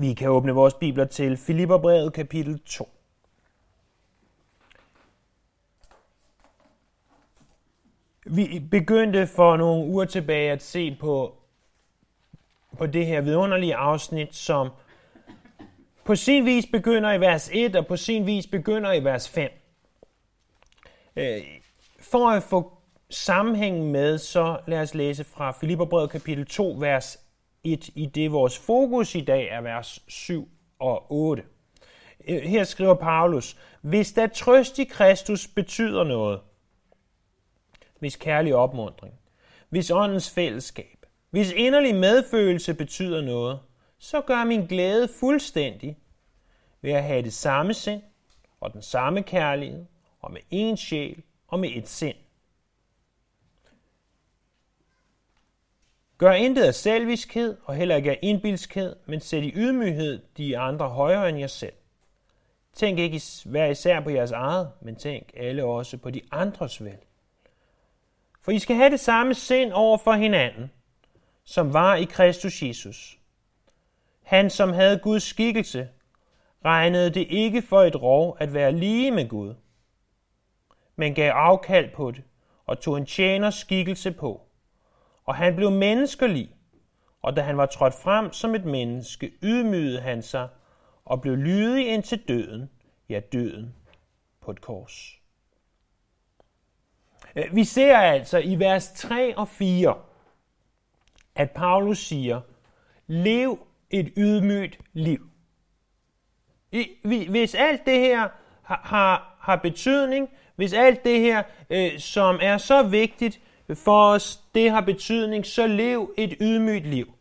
Vi kan åbne vores bibler til Filipperbrevet kapitel 2. Vi begyndte for nogle uger tilbage at se på, på det her vidunderlige afsnit, som på sin vis begynder i vers 1 og på sin vis begynder i vers 5. Øh, for at få sammenhængen med, så lad os læse fra Filipperbrevet kapitel 2, vers 1, i det vores fokus i dag er vers 7 og 8. Øh, her skriver Paulus, hvis der trøst i Kristus betyder noget, hvis kærlig opmundring, hvis åndens fællesskab, hvis inderlig medfølelse betyder noget, så gør min glæde fuldstændig ved at have det samme sind og den samme kærlighed og med én sjæl og med et sind. Gør intet af selviskhed og heller ikke af indbilskhed, men sæt i ydmyghed de andre højere end jer selv. Tænk ikke hver især på jeres eget, men tænk alle også på de andres vel. For I skal have det samme sind over for hinanden, som var i Kristus Jesus. Han, som havde Guds skikkelse, regnede det ikke for et rov at være lige med Gud, men gav afkald på det og tog en tjeners skikkelse på. Og han blev menneskelig, og da han var trådt frem som et menneske, ydmygede han sig og blev lydig indtil døden, ja døden på et kors. Øh, vi ser altså i vers 3 og 4, at Paulus siger, lev et ydmygt liv. Hvis alt det her har, har betydning, hvis alt det her, øh, som er så vigtigt for os, det har betydning, så lev et ydmygt liv.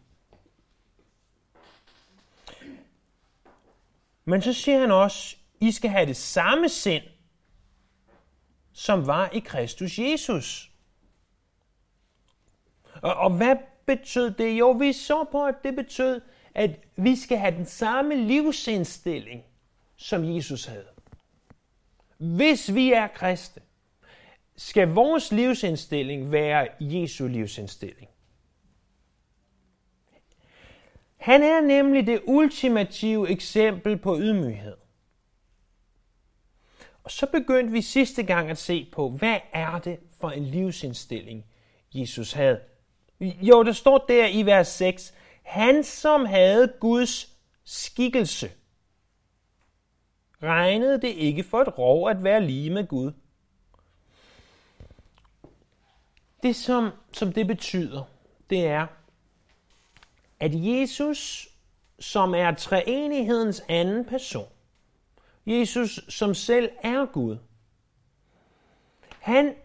Men så siger han også, I skal have det samme sind, som var i Kristus Jesus. Og, og hvad betød det? Jo, vi så på, at det betød, at vi skal have den samme livsindstilling, som Jesus havde. Hvis vi er kristne, skal vores livsindstilling være Jesu livsindstilling. Han er nemlig det ultimative eksempel på ydmyghed. Og så begyndte vi sidste gang at se på, hvad er det for en livsindstilling, Jesus havde. Jo, der står der i vers 6, han som havde Guds skikkelse, regnede det ikke for et rov at være lige med Gud. Det, som, som det betyder, det er, at Jesus, som er treenighedens anden person, Jesus, som selv er Gud, han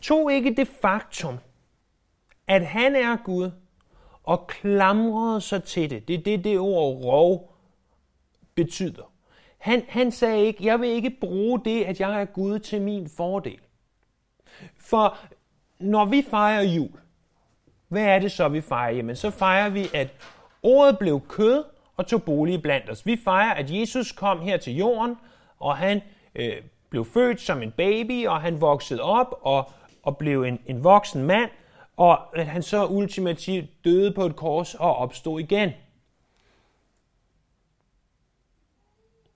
tog ikke det faktum, at han er Gud, og klamrede sig til det. Det er det, det ord rov betyder. Han, han sagde ikke, jeg vil ikke bruge det, at jeg er Gud til min fordel. For når vi fejrer jul, hvad er det så, vi fejrer? Jamen, så fejrer vi, at ordet blev kød og tog bolig blandt os. Vi fejrer, at Jesus kom her til jorden, og han øh, blev født som en baby, og han voksede op og, og blev en, en voksen mand, og at han så ultimativt døde på et kors og opstod igen.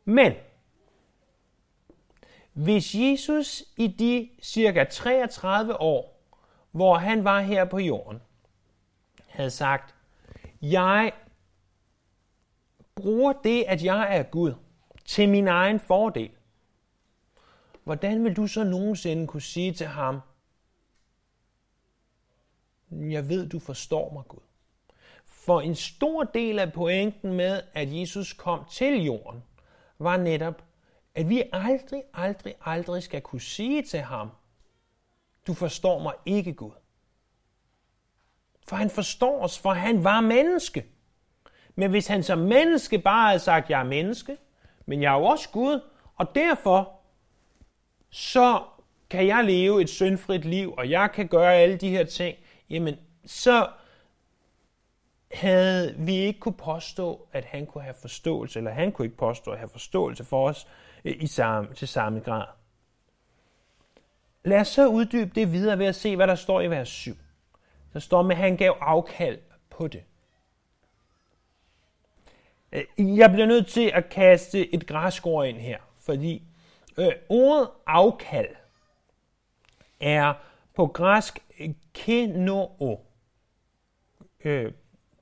Men hvis Jesus i de cirka 33 år, hvor han var her på jorden, havde sagt, jeg bruger det, at jeg er Gud, til min egen fordel, hvordan vil du så nogensinde kunne sige til ham, jeg ved, du forstår mig, Gud. For en stor del af pointen med, at Jesus kom til jorden, var netop, at vi aldrig, aldrig, aldrig skal kunne sige til ham, du forstår mig ikke, Gud. For han forstår os, for han var menneske. Men hvis han som menneske bare havde sagt, jeg er menneske, men jeg er jo også Gud, og derfor så kan jeg leve et syndfrit liv, og jeg kan gøre alle de her ting, jamen så havde vi ikke kunne påstå, at han kunne have forståelse, eller han kunne ikke påstå at have forståelse for os Øh, i samme, til samme grad. Lad os så uddybe det videre ved at se, hvad der står i vers 7. Der står med, at han gav afkald på det. Øh, jeg bliver nødt til at kaste et græskår ind her, fordi øh, ordet afkald er på græsk øh, kenoo. Øh,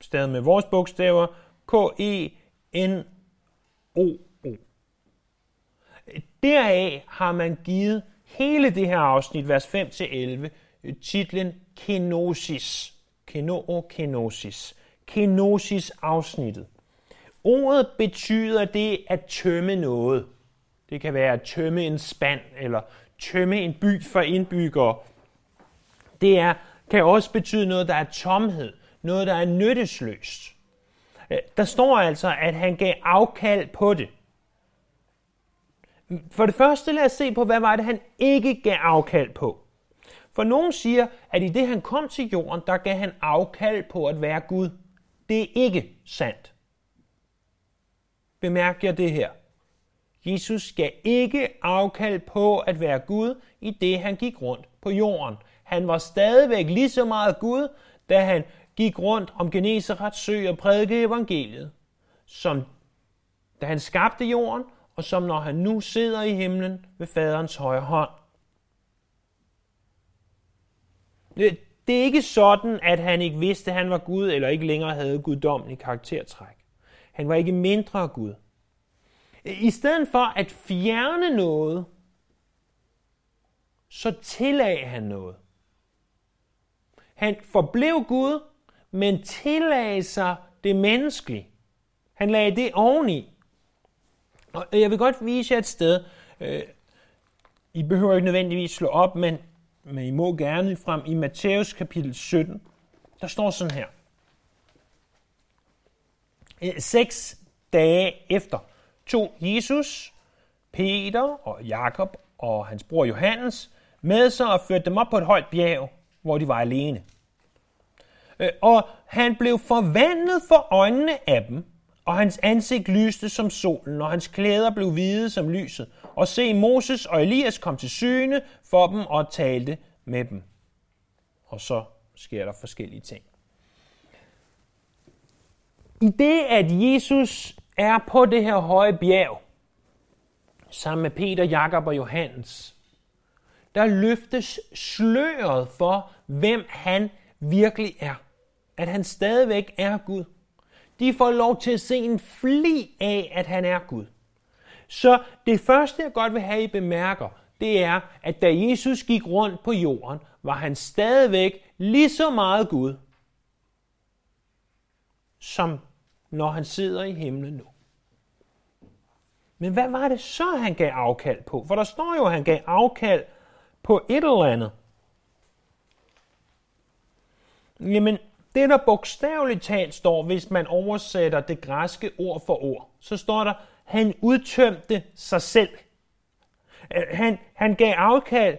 stadig med vores bogstaver, K-E-N-O-O. Deraf har man givet hele det her afsnit, vers 5-11, øh, titlen Kenosis. Kenoo Kenosis. Kenosis afsnittet. Ordet betyder det at tømme noget. Det kan være at tømme en spand, eller tømme en by for indbyggere. Det er, kan også betyde noget, der er tomhed, noget, der er nyttesløst. Øh, der står altså, at han gav afkald på det. For det første lad os se på, hvad var det, han ikke gav afkald på. For nogen siger, at i det han kom til jorden, der gav han afkald på at være Gud. Det er ikke sandt. Bemærk jer det her. Jesus gav ikke afkald på at være Gud i det, han gik rundt på jorden. Han var stadigvæk lige så meget Gud, da han gik rundt om Genesarets sø og prædikede evangeliet, som da han skabte jorden, og som når han nu sidder i himlen ved faderens højre hånd. Det er ikke sådan, at han ikke vidste, at han var Gud, eller ikke længere havde guddommelig karaktertræk. Han var ikke mindre Gud. I stedet for at fjerne noget, så tillagde han noget. Han forblev Gud, men tillagde sig det menneskelige. Han lagde det oveni. Og jeg vil godt vise jer et sted. Øh, I behøver ikke nødvendigvis slå op, men, men I må gerne frem i Matthæus kapitel 17. Der står sådan her. Øh, seks dage efter tog Jesus, Peter og Jakob og hans bror Johannes med sig og førte dem op på et højt bjerg, hvor de var alene. Øh, og han blev forvandlet for øjnene af dem, og hans ansigt lyste som solen, og hans klæder blev hvide som lyset. Og se, Moses og Elias kom til syne for dem og talte med dem. Og så sker der forskellige ting. I det, at Jesus er på det her høje bjerg, sammen med Peter, Jakob og Johannes, der løftes sløret for, hvem han virkelig er. At han stadigvæk er Gud. De får lov til at se en fli af, at han er Gud. Så det første, jeg godt vil have, I bemærker, det er, at da Jesus gik rundt på jorden, var han stadigvæk lige så meget Gud, som når han sidder i himlen nu. Men hvad var det så, han gav afkald på? For der står jo, at han gav afkald på et eller andet. Jamen, det der bogstaveligt talt står, hvis man oversætter det græske ord for ord, så står der, han udtømte sig selv. Øh, han, han gav afkald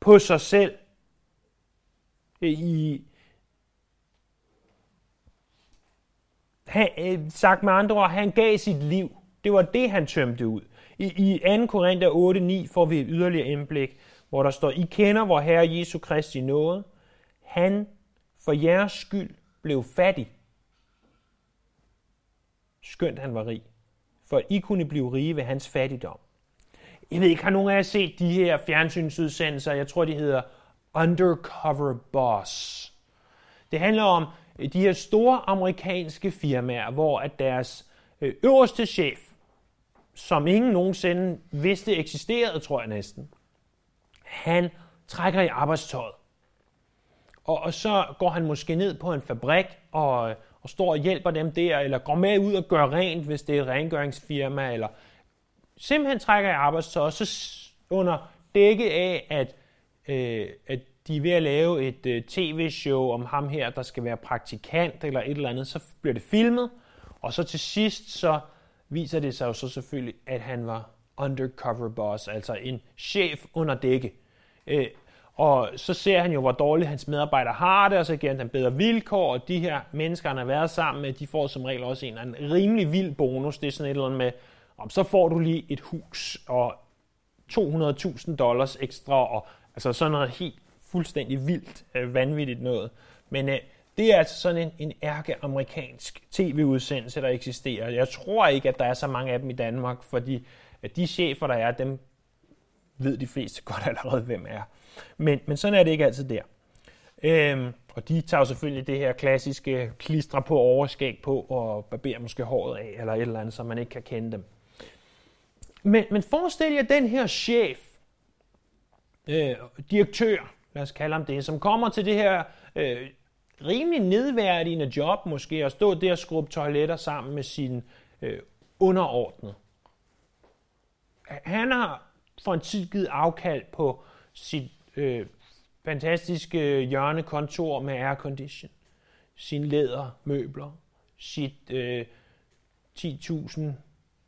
på sig selv. I, han, øh, sagt med andre ord, han gav sit liv. Det var det, han tømte ud. I, i 2. Korinther 8.9 får vi et yderligere indblik, hvor der står, I kender vor Herre Jesu Kristi nåde. Han for jeres skyld blev fattig. Skønt han var rig. For at I kunne blive rige ved hans fattigdom. Jeg ved ikke, har nogen af jer set de her fjernsynsudsendelser? Jeg tror, de hedder Undercover Boss. Det handler om øh, de her store amerikanske firmaer, hvor at deres øh, øverste chef, som ingen nogensinde vidste eksisterede, tror jeg næsten, han trækker i arbejdstøjet. Og, og så går han måske ned på en fabrik og, og står og hjælper dem der, eller går med ud og gør rent, hvis det er et rengøringsfirma, eller simpelthen trækker i arbejdstøj, og så under dække af, at, øh, at de er ved at lave et øh, tv-show om ham her, der skal være praktikant eller et eller andet, så bliver det filmet, og så til sidst så viser det sig jo så selvfølgelig, at han var undercover boss, altså en chef under dække. Øh, og så ser han jo, hvor dårligt hans medarbejdere har det, og så giver han dem bedre vilkår, og de her mennesker, han har været sammen med, de får som regel også en, en rimelig vild bonus. Det er sådan et eller andet med, om så får du lige et hus og 200.000 dollars ekstra, og altså sådan noget helt fuldstændig vildt, øh, vanvittigt noget. Men øh, Det er altså sådan en, en ærke-amerikansk tv-udsendelse, der eksisterer. Jeg tror ikke, at der er så mange af dem i Danmark, fordi at de chefer, der er, dem ved de fleste godt allerede, hvem er. Men, men sådan er det ikke altid der. Øhm, og de tager selvfølgelig det her klassiske klistre på overskæg på og barberer måske håret af, eller et eller andet, så man ikke kan kende dem. Men, men forestil jer den her chef, øh, direktør, lad os kalde ham det, som kommer til det her øh, rimelig nedværdigende job måske, og stå der og skrubbe toiletter sammen med sin øh, underordnede. Han har for en tid givet afkald på sit øh, fantastiske hjørnekontor med aircondition, sin lædermøbler, sit øh, 10.000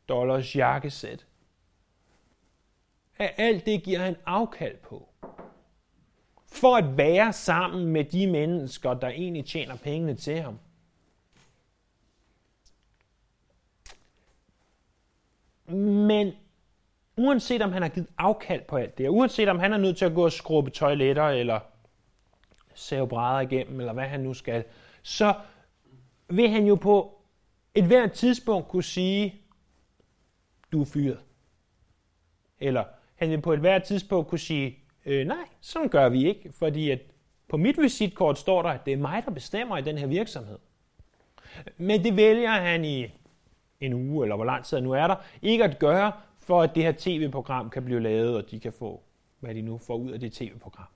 dollars jakkesæt. Alt det giver han afkald på. For at være sammen med de mennesker, der egentlig tjener pengene til ham. Men uanset om han har givet afkald på alt det, uanset om han er nødt til at gå og skrubbe toiletter, eller save brædder igennem, eller hvad han nu skal, så vil han jo på et hvert tidspunkt kunne sige, du er fyret. Eller han vil på et hvert tidspunkt kunne sige, øh, nej, sådan gør vi ikke, fordi at på mit visitkort står der, at det er mig, der bestemmer i den her virksomhed. Men det vælger han i en uge, eller hvor lang tid nu er der, ikke at gøre, for at det her tv-program kan blive lavet, og de kan få, hvad de nu får ud af det tv-program.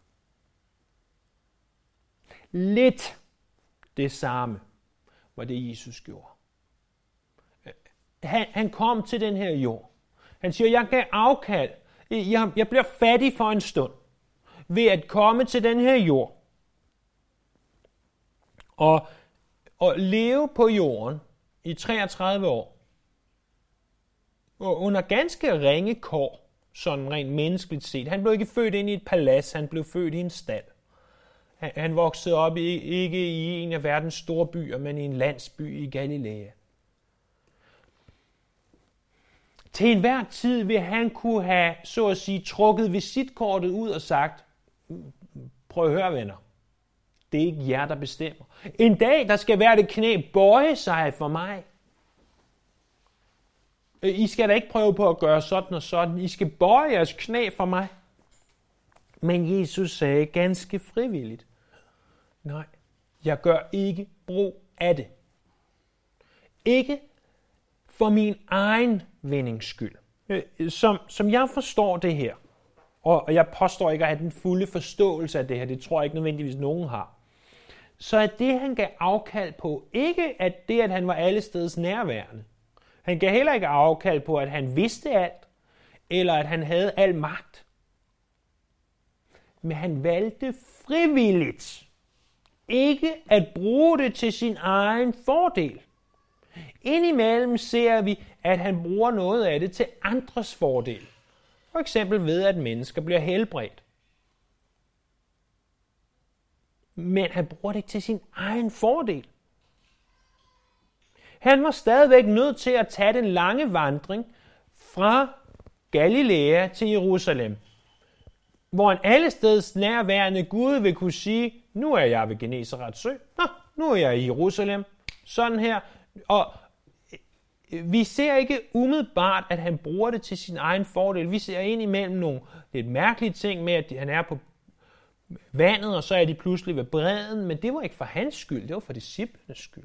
Lidt det samme var det, Jesus gjorde. Han, han kom til den her jord. Han siger, jeg gav afkald. Jeg, jeg bliver fattig for en stund ved at komme til den her jord. Og, og leve på jorden i 33 år under ganske ringe kår, sådan rent menneskeligt set. Han blev ikke født ind i et palads, han blev født i en stald. Han, han voksede op i, ikke i en af verdens store byer, men i en landsby i Galilea. Til enhver tid vil han kunne have, så at sige, trukket visitkortet ud og sagt, prøv at høre venner, det er ikke jer, der bestemmer. En dag, der skal være det knæ bøje sig for mig. Øh, I skal da ikke prøve på at gøre sådan og sådan. I skal bøje jeres knæ for mig. Men Jesus sagde ganske frivilligt, nej, jeg gør ikke brug af det. Ikke for min egen vindings skyld. Øh, som, som jeg forstår det her, og jeg påstår ikke at have den fulde forståelse af det her, det tror jeg ikke nødvendigvis nogen har, så er det, han gav afkald på, ikke at det, at han var alle steds nærværende, han gav heller ikke afkald på, at han vidste alt, eller at han havde al magt. Men han valgte frivilligt ikke at bruge det til sin egen fordel. Indimellem ser vi, at han bruger noget af det til andres fordel. For eksempel ved, at mennesker bliver helbredt. Men han bruger det ikke til sin egen fordel. Han var stadigvæk nødt til at tage den lange vandring fra Galilea til Jerusalem, hvor en allesteds nærværende Gud vil kunne sige, nu er jeg ved Geneserets sø, Nå, nu er jeg i Jerusalem, sådan her. Og øh, vi ser ikke umiddelbart, at han bruger det til sin egen fordel. Vi ser ind imellem nogle lidt mærkelige ting med, at han er på vandet, og så er de pludselig ved bredden, men det var ikke for hans skyld, det var for disciplenes skyld.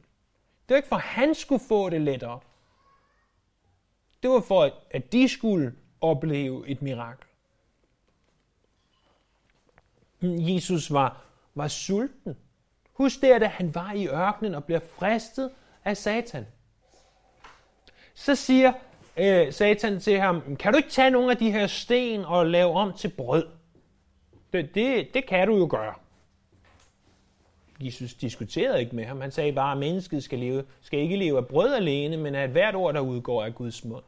Det var ikke for, at han skulle få det lettere. Det var for, at de skulle opleve et mirakel. Jesus var, var sulten. Husk det, at han var i ørkenen og bliver fristet af Satan. Så siger øh, Satan til ham, kan du ikke tage nogle af de her sten og lave om til brød? Det, det, det kan du jo gøre. Jesus diskuterede ikke med ham. Han sagde bare, at mennesket skal, leve, skal ikke leve af brød alene, men af hvert ord, der udgår af Guds mund.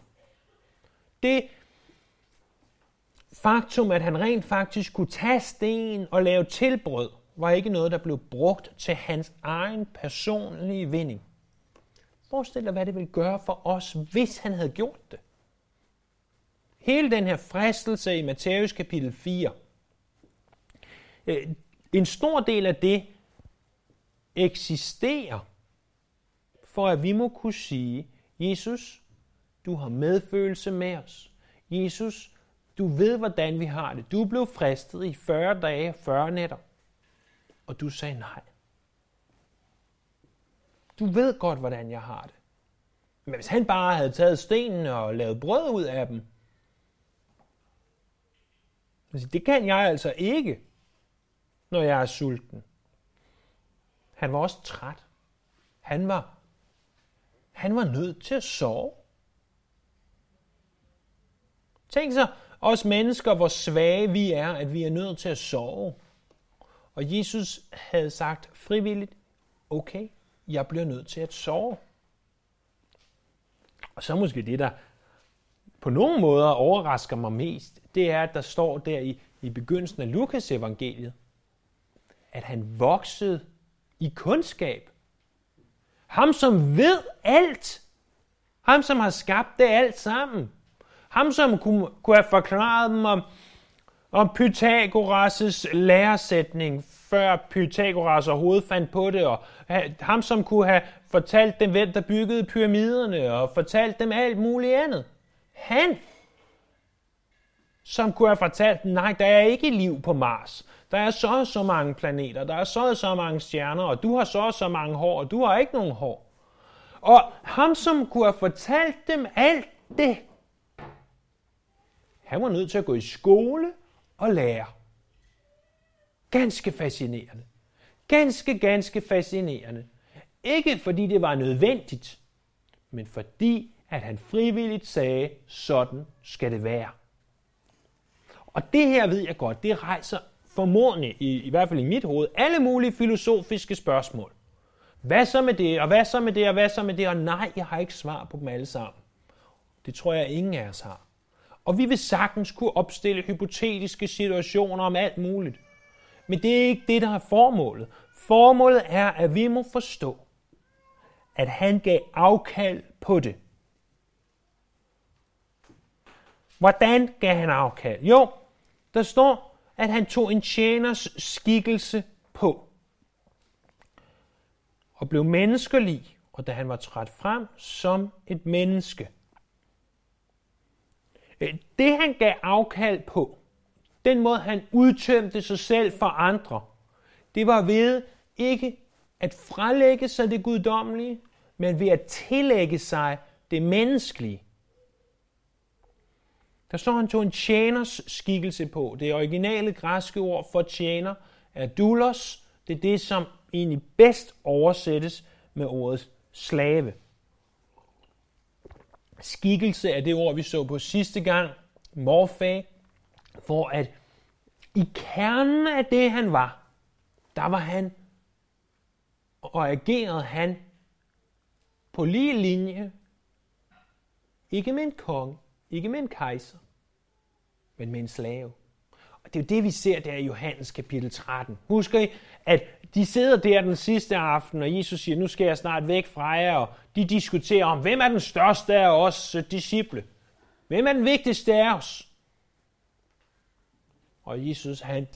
Det faktum, at han rent faktisk kunne tage sten og lave tilbrød, var ikke noget, der blev brugt til hans egen personlige vinding. Forestil dig, hvad det ville gøre for os, hvis han havde gjort det. Hele den her fristelse i Matthæus kapitel 4, øh, en stor del af det eksisterer, for at vi må kunne sige, Jesus, du har medfølelse med os. Jesus, du ved, hvordan vi har det. Du blev fristet i 40 dage, 40 nætter, og du sagde nej. Du ved godt, hvordan jeg har det. Men hvis han bare havde taget stenen og lavet brød ud af dem, det kan jeg altså ikke, når jeg er sulten. Han var også træt. Han var, han var nødt til at sove. Tænk så, os mennesker, hvor svage vi er, at vi er nødt til at sove. Og Jesus havde sagt frivilligt, okay, jeg bliver nødt til at sove. Og så måske det, der på nogle måder overrasker mig mest, det er, at der står der i, i begyndelsen af Lukas evangeliet, at han voksede i kundskab. Ham, som ved alt. Ham, som har skabt det alt sammen. Ham, som kunne, kunne have forklaret dem om, om Pythagoras' læresætning, før Pythagoras overhovedet fandt på det, og ham, som kunne have fortalt dem, hvem der byggede pyramiderne, og fortalt dem alt muligt andet. Han, som kunne have fortalt, nej, der er ikke liv på Mars. Der er så og så mange planeter, der er så og så mange stjerner, og du har så og så mange hår, og du har ikke nogen hår. Og ham, som kunne have fortalt dem alt det, han var nødt til at gå i skole og lære. Ganske fascinerende. Ganske, ganske fascinerende. Ikke fordi det var nødvendigt, men fordi at han frivilligt sagde, sådan skal det være. Og det her ved jeg godt, det rejser formodentlig, i, i hvert fald i mit hoved, alle mulige filosofiske spørgsmål. Hvad så med det, og hvad så med det, og hvad så med det, og nej, jeg har ikke svar på dem alle sammen. Det tror jeg, ingen af os har. Og vi vil sagtens kunne opstille hypotetiske situationer om alt muligt. Men det er ikke det, der er formålet. Formålet er, at vi må forstå, at han gav afkald på det. Hvordan gav han afkald? Jo, der står, at han tog en tjeners skikkelse på og blev menneskelig, og da han var træt frem som et menneske. Øh, det han gav afkald på, den måde han udtømte sig selv for andre, det var ved ikke at frelægge sig det guddommelige, men ved at tillægge sig det menneskelige. Der står, han tog en tjeners skikkelse på. Det originale græske ord for tjener er doulos. Det er det, som egentlig bedst oversættes med ordet slave. Skikkelse er det ord, vi så på sidste gang, morfag, hvor at i kernen af det, han var, der var han og agerede han på lige linje, ikke med en konge, ikke med en kejser, men med en slave. Og det er jo det, vi ser der i Johannes kapitel 13. Husker I, at de sidder der den sidste aften, og Jesus siger, nu skal jeg snart væk fra jer, og de diskuterer om, hvem er den største af os disciple? Hvem er den vigtigste af os? Og Jesus, han,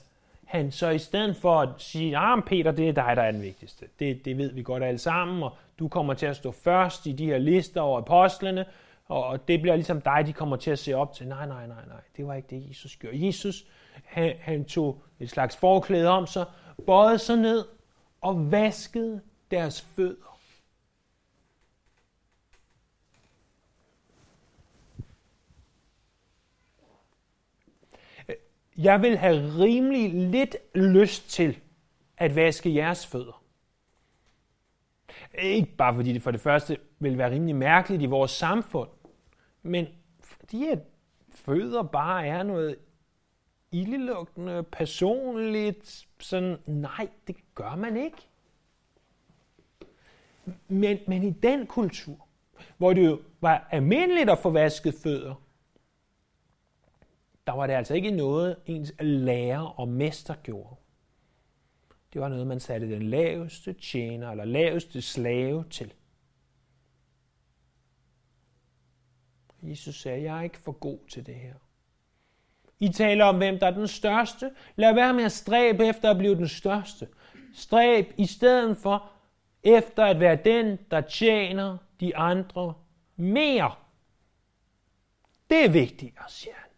han så i stedet for at sige, ah, Peter, det er dig, der er den vigtigste. Det, det ved vi godt alle sammen, og du kommer til at stå først i de her lister over apostlene, og det bliver ligesom dig, de kommer til at se op til. Nej, nej, nej, nej. Det var ikke det, Jesus gjorde. Jesus, han, han tog et slags forklæde om sig, bøjede sig ned og vaskede deres fødder. Jeg vil have rimelig lidt lyst til at vaske jeres fødder. Ikke bare fordi det for det første vil være rimelig mærkeligt i vores samfund, men fordi at fødder bare er noget ildelugtende, personligt, sådan, nej, det gør man ikke. Men, men i den kultur, hvor det jo var almindeligt at få vasket fødder, der var det altså ikke noget, ens lærer og mester gjorde. Det var noget, man satte den laveste tjener eller laveste slave til. Jesus sagde, jeg er ikke for god til det her. I taler om, hvem der er den største. Lad være med at stræbe efter at blive den største. Stræb i stedet for efter at være den, der tjener de andre mere. Det er vigtigere, siger han.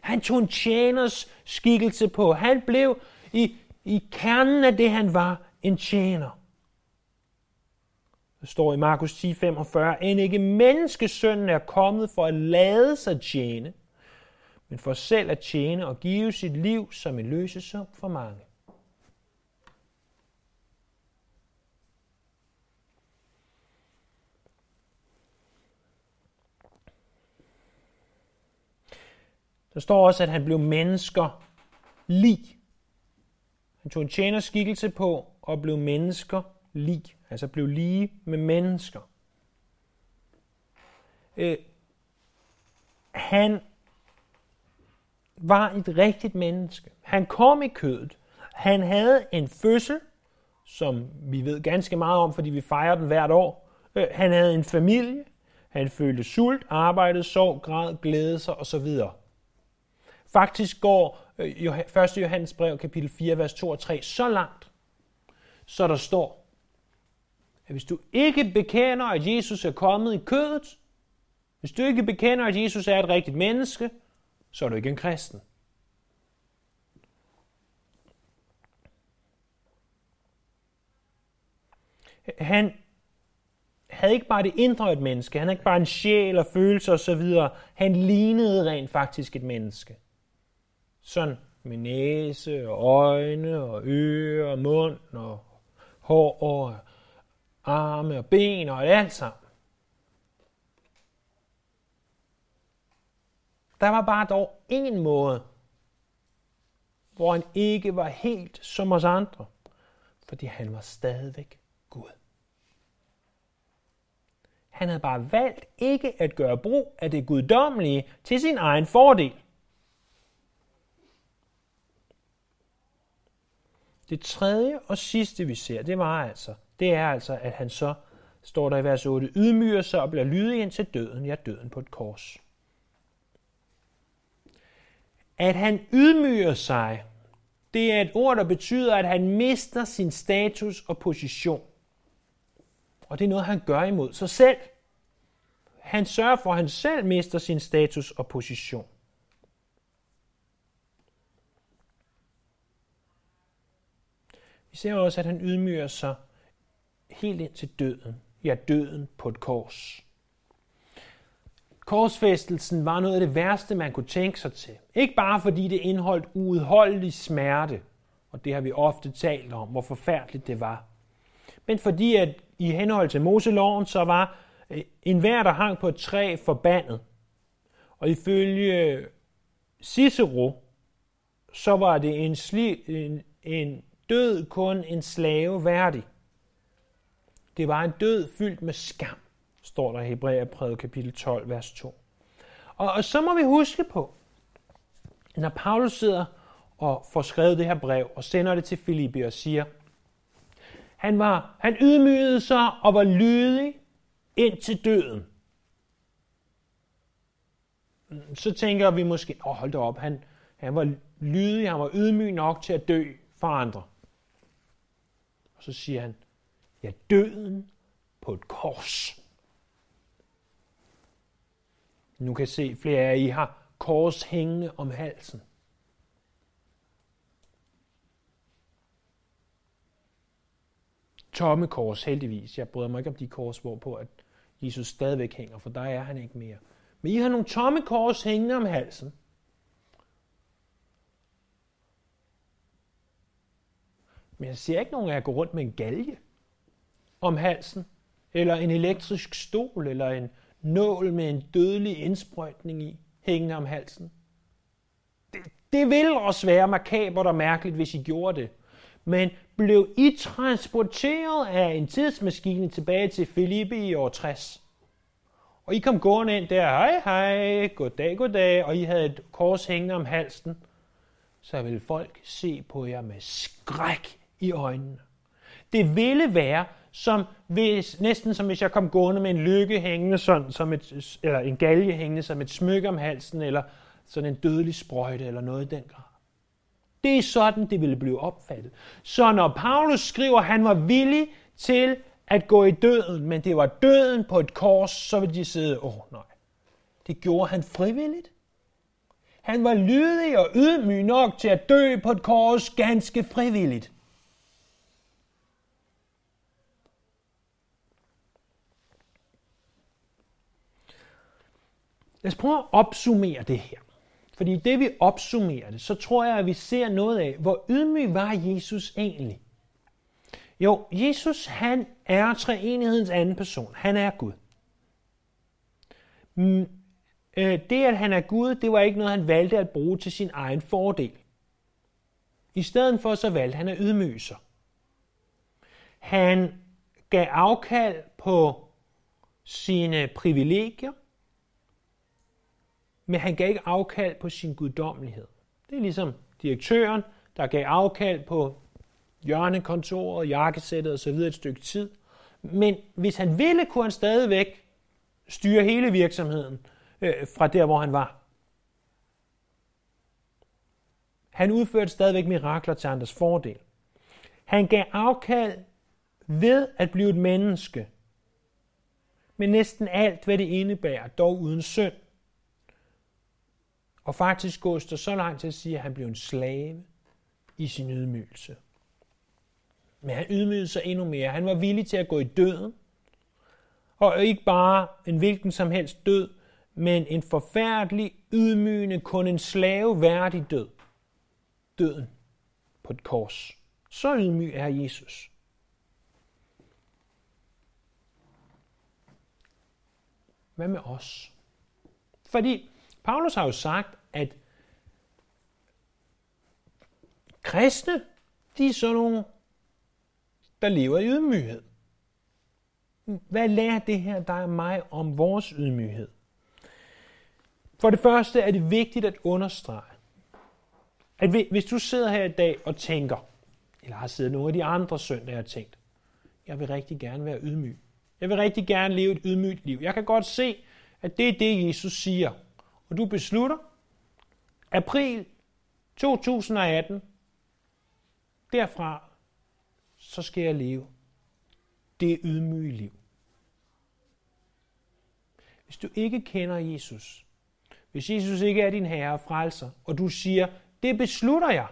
Han tog en tjeners skikkelse på. Han blev i, i kernen af det, han var, en tjener. Der står i Markus 10:45, end ikke menneskesønnen er kommet for at lade sig tjene, men for selv at tjene og give sit liv som en løsesum for mange. Der står også, at han blev mennesker lig. Han tog en tjenerskikkelse på og blev mennesker lig. Altså blev lige med mennesker. Øh, han var et rigtigt menneske. Han kom i kødet. Han havde en fødsel, som vi ved ganske meget om, fordi vi fejrer den hvert år. Øh, han havde en familie. Han følte sult, arbejdede, sov, græd, glædede sig osv. Faktisk går øh, 1. Johannes brev, kapitel 4, vers 2 og 3, så langt, så der står, at hvis du ikke bekender, at Jesus er kommet i kødet, hvis du ikke bekender, at Jesus er et rigtigt menneske, så er du ikke en kristen. Han havde ikke bare det indre et menneske, han havde ikke bare en sjæl og følelser osv. Han lignede rent faktisk et menneske. Sådan med næse og øjne og ører og mund og hår og arme og ben og alt sammen. Der var bare dog en måde, hvor han ikke var helt som os andre, fordi han var stadigvæk Gud. Han havde bare valgt ikke at gøre brug af det guddommelige til sin egen fordel. Det tredje og sidste, vi ser, det var altså, det er altså, at han så, står der i vers 8, ydmyger sig og bliver lydig ind til døden, ja døden på et kors. At han ydmyger sig, det er et ord, der betyder, at han mister sin status og position. Og det er noget, han gør imod sig selv. Han sørger for, at han selv mister sin status og position. Vi ser også, at han ydmyger sig helt ind til døden. Ja, døden på et kors. Korsfæstelsen var noget af det værste, man kunne tænke sig til. Ikke bare fordi det indeholdt uudholdelig smerte, og det har vi ofte talt om, hvor forfærdeligt det var. Men fordi at i henhold til Moseloven, så var en enhver, der hang på et træ, forbandet. Og ifølge Cicero, så var det en, sli, en, en død kun en slave værdig. Det var en død fyldt med skam, står der i Hebræerbrevet kapitel 12, vers 2. Og, og så må vi huske på, når Paulus sidder og får skrevet det her brev og sender det til Filippi og siger, han, var, han ydmygede sig og var lydig ind til døden. Så tænker vi måske, åh oh, hold da op, han, han var lydig, han var ydmyg nok til at dø for andre Og så siger han, ja, døden på et kors. Nu kan jeg se, at flere af I har kors hængende om halsen. Tomme kors, heldigvis. Jeg bryder mig ikke om de kors, hvorpå at Jesus stadigvæk hænger, for der er han ikke mere. Men I har nogle tomme kors hængende om halsen. Men jeg ser ikke nogen af jer gå rundt med en galge om halsen, eller en elektrisk stol, eller en nål med en dødelig indsprøjtning i, hængende om halsen. Det, det ville også være makabert og mærkeligt, hvis I gjorde det. Men blev I transporteret af en tidsmaskine tilbage til Filippi i år 60? Og I kom gående ind der, hej hej, goddag, goddag, og I havde et kors hængende om halsen, så ville folk se på jer med skræk i øjnene. Det ville være som hvis, næsten som hvis jeg kom gående med en lykke hængende sådan, som et, eller en galge hængende som et smykke om halsen, eller sådan en dødelig sprøjte eller noget i den grad. Det er sådan, det ville blive opfattet. Så når Paulus skriver, at han var villig til at gå i døden, men det var døden på et kors, så ville de sidde, åh oh, nej, det gjorde han frivilligt. Han var lydig og ydmyg nok til at dø på et kors ganske frivilligt. Lad os prøve at opsummere det her. Fordi det vi opsummerer det, så tror jeg, at vi ser noget af, hvor ydmyg var Jesus egentlig. Jo, Jesus han er treenighedens anden person. Han er Gud. Mm, øh, det, at han er Gud, det var ikke noget, han valgte at bruge til sin egen fordel. I stedet for så valgte han at ydmyge sig. Han gav afkald på sine privilegier, men han gav ikke afkald på sin guddommelighed. Det er ligesom direktøren, der gav afkald på hjørnekontoret, jakkesættet osv. et stykke tid. Men hvis han ville, kunne han stadigvæk styre hele virksomheden øh, fra der, hvor han var. Han udførte stadigvæk mirakler til andres fordel. Han gav afkald ved at blive et menneske, men næsten alt, hvad det indebærer, dog uden synd. Og faktisk gås der så langt til at sige, at han blev en slave i sin ydmygelse. Men han ydmygede sig endnu mere. Han var villig til at gå i døden. Og ikke bare en hvilken som helst død, men en forfærdelig, ydmygende, kun en slave værdig død. Døden på et kors. Så ydmyg er Jesus. Hvad med os? Fordi Paulus har jo sagt, at kristne, de er sådan nogle, der lever i ydmyghed. Hvad lærer det her dig og mig om vores ydmyghed? For det første er det vigtigt at understrege, at hvis du sidder her i dag og tænker, eller har siddet nogle af de andre søndage og tænkt, jeg vil rigtig gerne være ydmyg. Jeg vil rigtig gerne leve et ydmygt liv. Jeg kan godt se, at det er det, Jesus siger og du beslutter, april 2018, derfra, så skal jeg leve det ydmyge liv. Hvis du ikke kender Jesus, hvis Jesus ikke er din herre og frelser, og du siger, det beslutter jeg,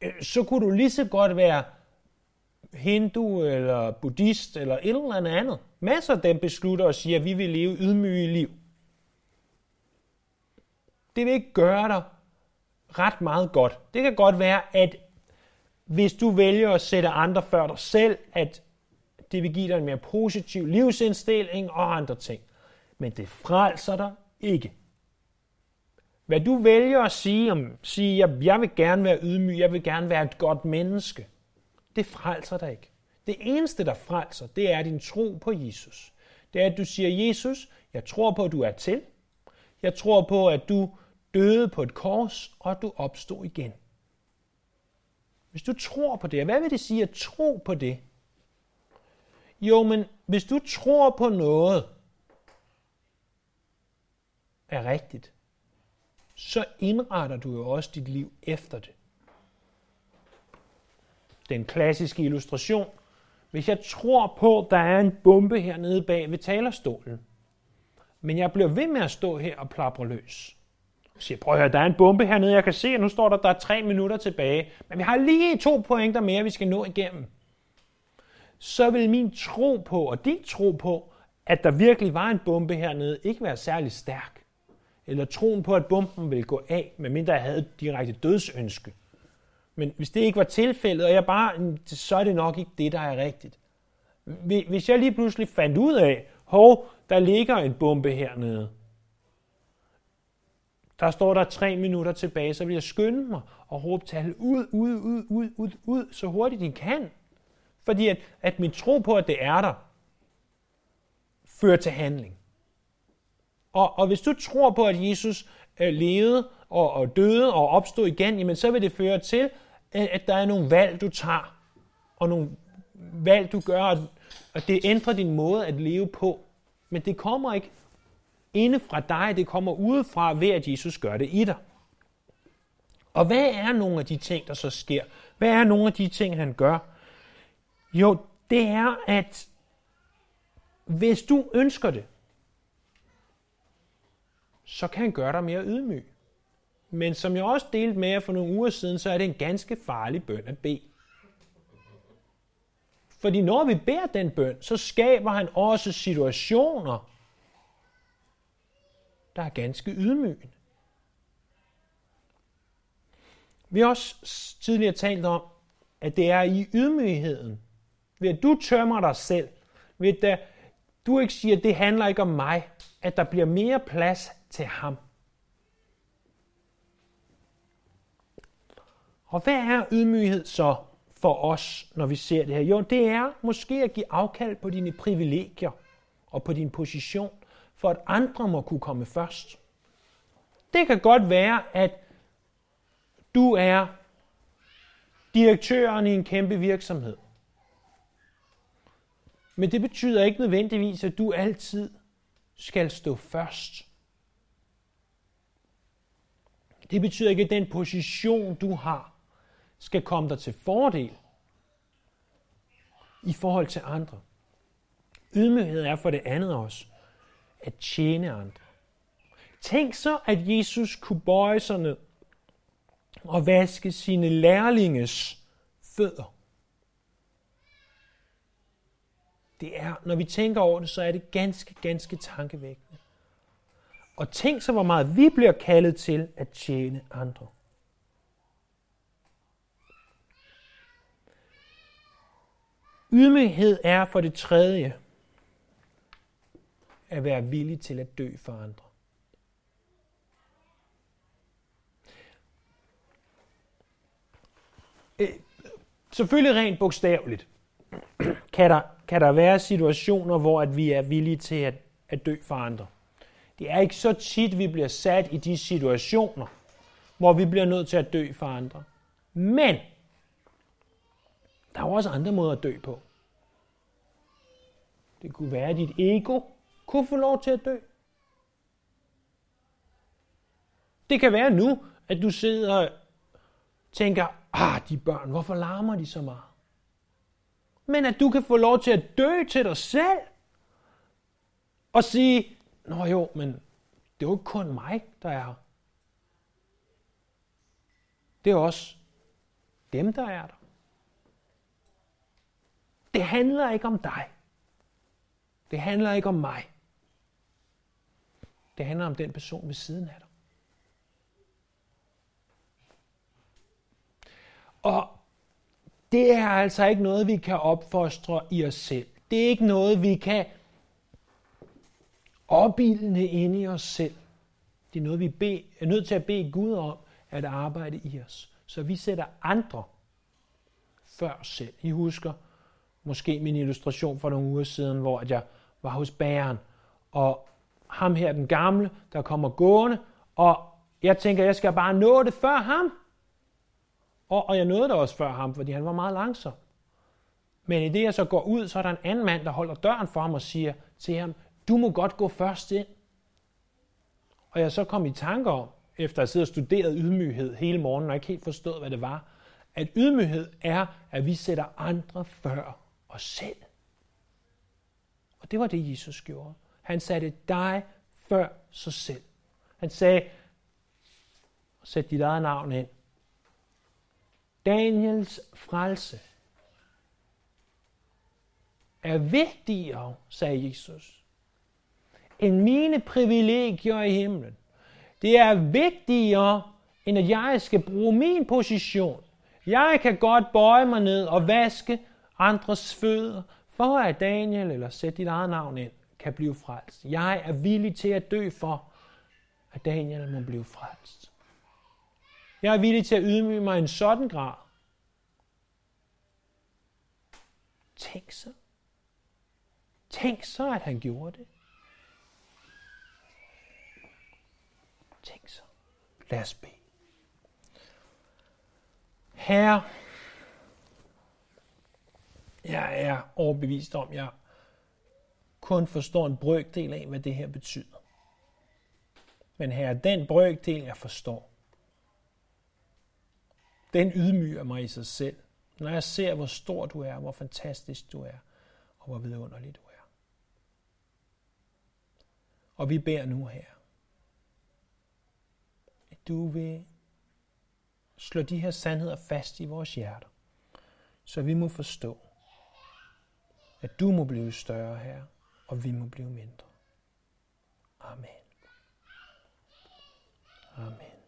øh, så kunne du lige så godt være hindu eller buddhist eller et eller andet. Masser af dem beslutter og siger, at vi vil leve ydmyge liv det vil ikke gøre dig ret meget godt. Det kan godt være, at hvis du vælger at sætte andre før dig selv, at det vil give dig en mere positiv livsindstilling og andre ting. Men det frelser dig ikke. Hvad du vælger at sige om, sige, at jeg vil gerne være ydmyg, jeg vil gerne være et godt menneske, det frelser dig ikke. Det eneste, der frelser, det er din tro på Jesus. Det er, at du siger, Jesus, jeg tror på, at du er til. Jeg tror på, at du døde på et kors, og at du opstod igen. Hvis du tror på det, hvad vil det sige at tro på det? Jo, men hvis du tror på noget er rigtigt, så indretter du jo også dit liv efter det. Den klassiske illustration. Hvis jeg tror på, at der er en bombe hernede bag ved talerstolen, men jeg bliver ved med at stå her og plapre løs, jeg siger, prøv at høre, der er en bombe hernede, jeg kan se, at nu står der, der er tre minutter tilbage. Men vi har lige to pointer mere, vi skal nå igennem. Så vil min tro på, og din tro på, at der virkelig var en bombe hernede, ikke være særlig stærk. Eller troen på, at bomben ville gå af, medmindre jeg havde et direkte dødsønske. Men hvis det ikke var tilfældet, og jeg bare, så er det nok ikke det, der er rigtigt. Hvis jeg lige pludselig fandt ud af, hov, der ligger en bombe hernede, der står der tre minutter tilbage, så vil jeg skynde mig og råbe tallet ud, ud, ud, ud, ud, ud, så hurtigt de kan. Fordi at, at min tro på, at det er der, fører til handling. Og, og hvis du tror på, at Jesus øh, levede og, og døde og opstod igen, jamen så vil det føre til, at, at der er nogle valg, du tager, og nogle valg, du gør, og, og det ændrer din måde at leve på. Men det kommer ikke inde fra dig, det kommer udefra ved, at Jesus gør det i dig. Og hvad er nogle af de ting, der så sker? Hvad er nogle af de ting, han gør? Jo, det er, at hvis du ønsker det, så kan han gøre dig mere ydmyg. Men som jeg også delte med jer for nogle uger siden, så er det en ganske farlig bøn at bede. Fordi når vi beder den bøn, så skaber han også situationer, der er ganske ydmygende. Vi har også tidligere talt om, at det er i ydmygheden, ved at du tømmer dig selv, ved at du ikke siger, at det handler ikke om mig, at der bliver mere plads til ham. Og hvad er ydmyghed så for os, når vi ser det her? Jo, det er måske at give afkald på dine privilegier og på din position, for at andre må kunne komme først. Det kan godt være, at du er direktøren i en kæmpe virksomhed. Men det betyder ikke nødvendigvis, at du altid skal stå først. Det betyder ikke, at den position, du har, skal komme dig til fordel i forhold til andre. Ydmyghed er for det andet også at tjene andre. Tænk så, at Jesus kunne bøje sig ned og vaske sine lærlinges fødder. Det er, når vi tænker over det, så er det ganske, ganske tankevækkende. Og tænk så, hvor meget vi bliver kaldet til at tjene andre. Ydmyghed er for det tredje at være villig til at dø for andre. Øh, selvfølgelig rent bogstaveligt kan der, kan der være situationer, hvor at vi er villige til at, at dø for andre. Det er ikke så tit, vi bliver sat i de situationer, hvor vi bliver nødt til at dø for andre. Men der er også andre måder at dø på. Det kunne være, at dit ego kunne få lov til at dø. Det kan være nu, at du sidder og tænker, ah, de børn, hvorfor larmer de så meget? Men at du kan få lov til at dø til dig selv. Og sige, nå jo, men det er jo ikke kun mig, der er her. Det er også dem, der er der. Det handler ikke om dig. Det handler ikke om mig. Det handler om den person ved siden af dig. Og det er altså ikke noget, vi kan opfostre i os selv. Det er ikke noget, vi kan opildne inde i os selv. Det er noget, vi er nødt til at bede Gud om at arbejde i os. Så vi sætter andre før os selv. I husker måske min illustration for nogle uger siden, hvor jeg var hos bæren, og ham her, den gamle, der kommer gående, og jeg tænker, jeg skal bare nå det før ham. Og, og jeg nåede det også før ham, fordi han var meget langsom. Men i det, jeg så går ud, så er der en anden mand, der holder døren for ham og siger til ham, du må godt gå først ind. Og jeg så kom i tanke om, efter at have siddet og studeret ydmyghed hele morgenen, og ikke helt forstået, hvad det var, at ydmyghed er, at vi sætter andre før os selv. Og det var det, Jesus gjorde. Han satte dig før sig selv. Han sagde, sæt dit eget navn ind. Daniels frelse er vigtigere, sagde Jesus, end mine privilegier i himlen. Det er vigtigere, end at jeg skal bruge min position. Jeg kan godt bøje mig ned og vaske andres fødder, for at Daniel, eller sæt dit eget navn ind, kan blive frelst. Jeg er villig til at dø for, at Daniel må blive frelst. Jeg er villig til at ydmyge mig i en sådan grad. Tænk så. Tænk så, at han gjorde det. Tænk så. Lad os bede. Herre, jeg er overbevist om, at jeg kun forstår en brøkdel af, hvad det her betyder. Men her den brøkdel, jeg forstår, den ydmyger mig i sig selv, når jeg ser, hvor stor du er, hvor fantastisk du er, og hvor vidunderlig du er. Og vi beder nu her, at du vil slå de her sandheder fast i vores hjerter, så vi må forstå, at du må blive større her, og vi må blive mindre. Amen. Amen.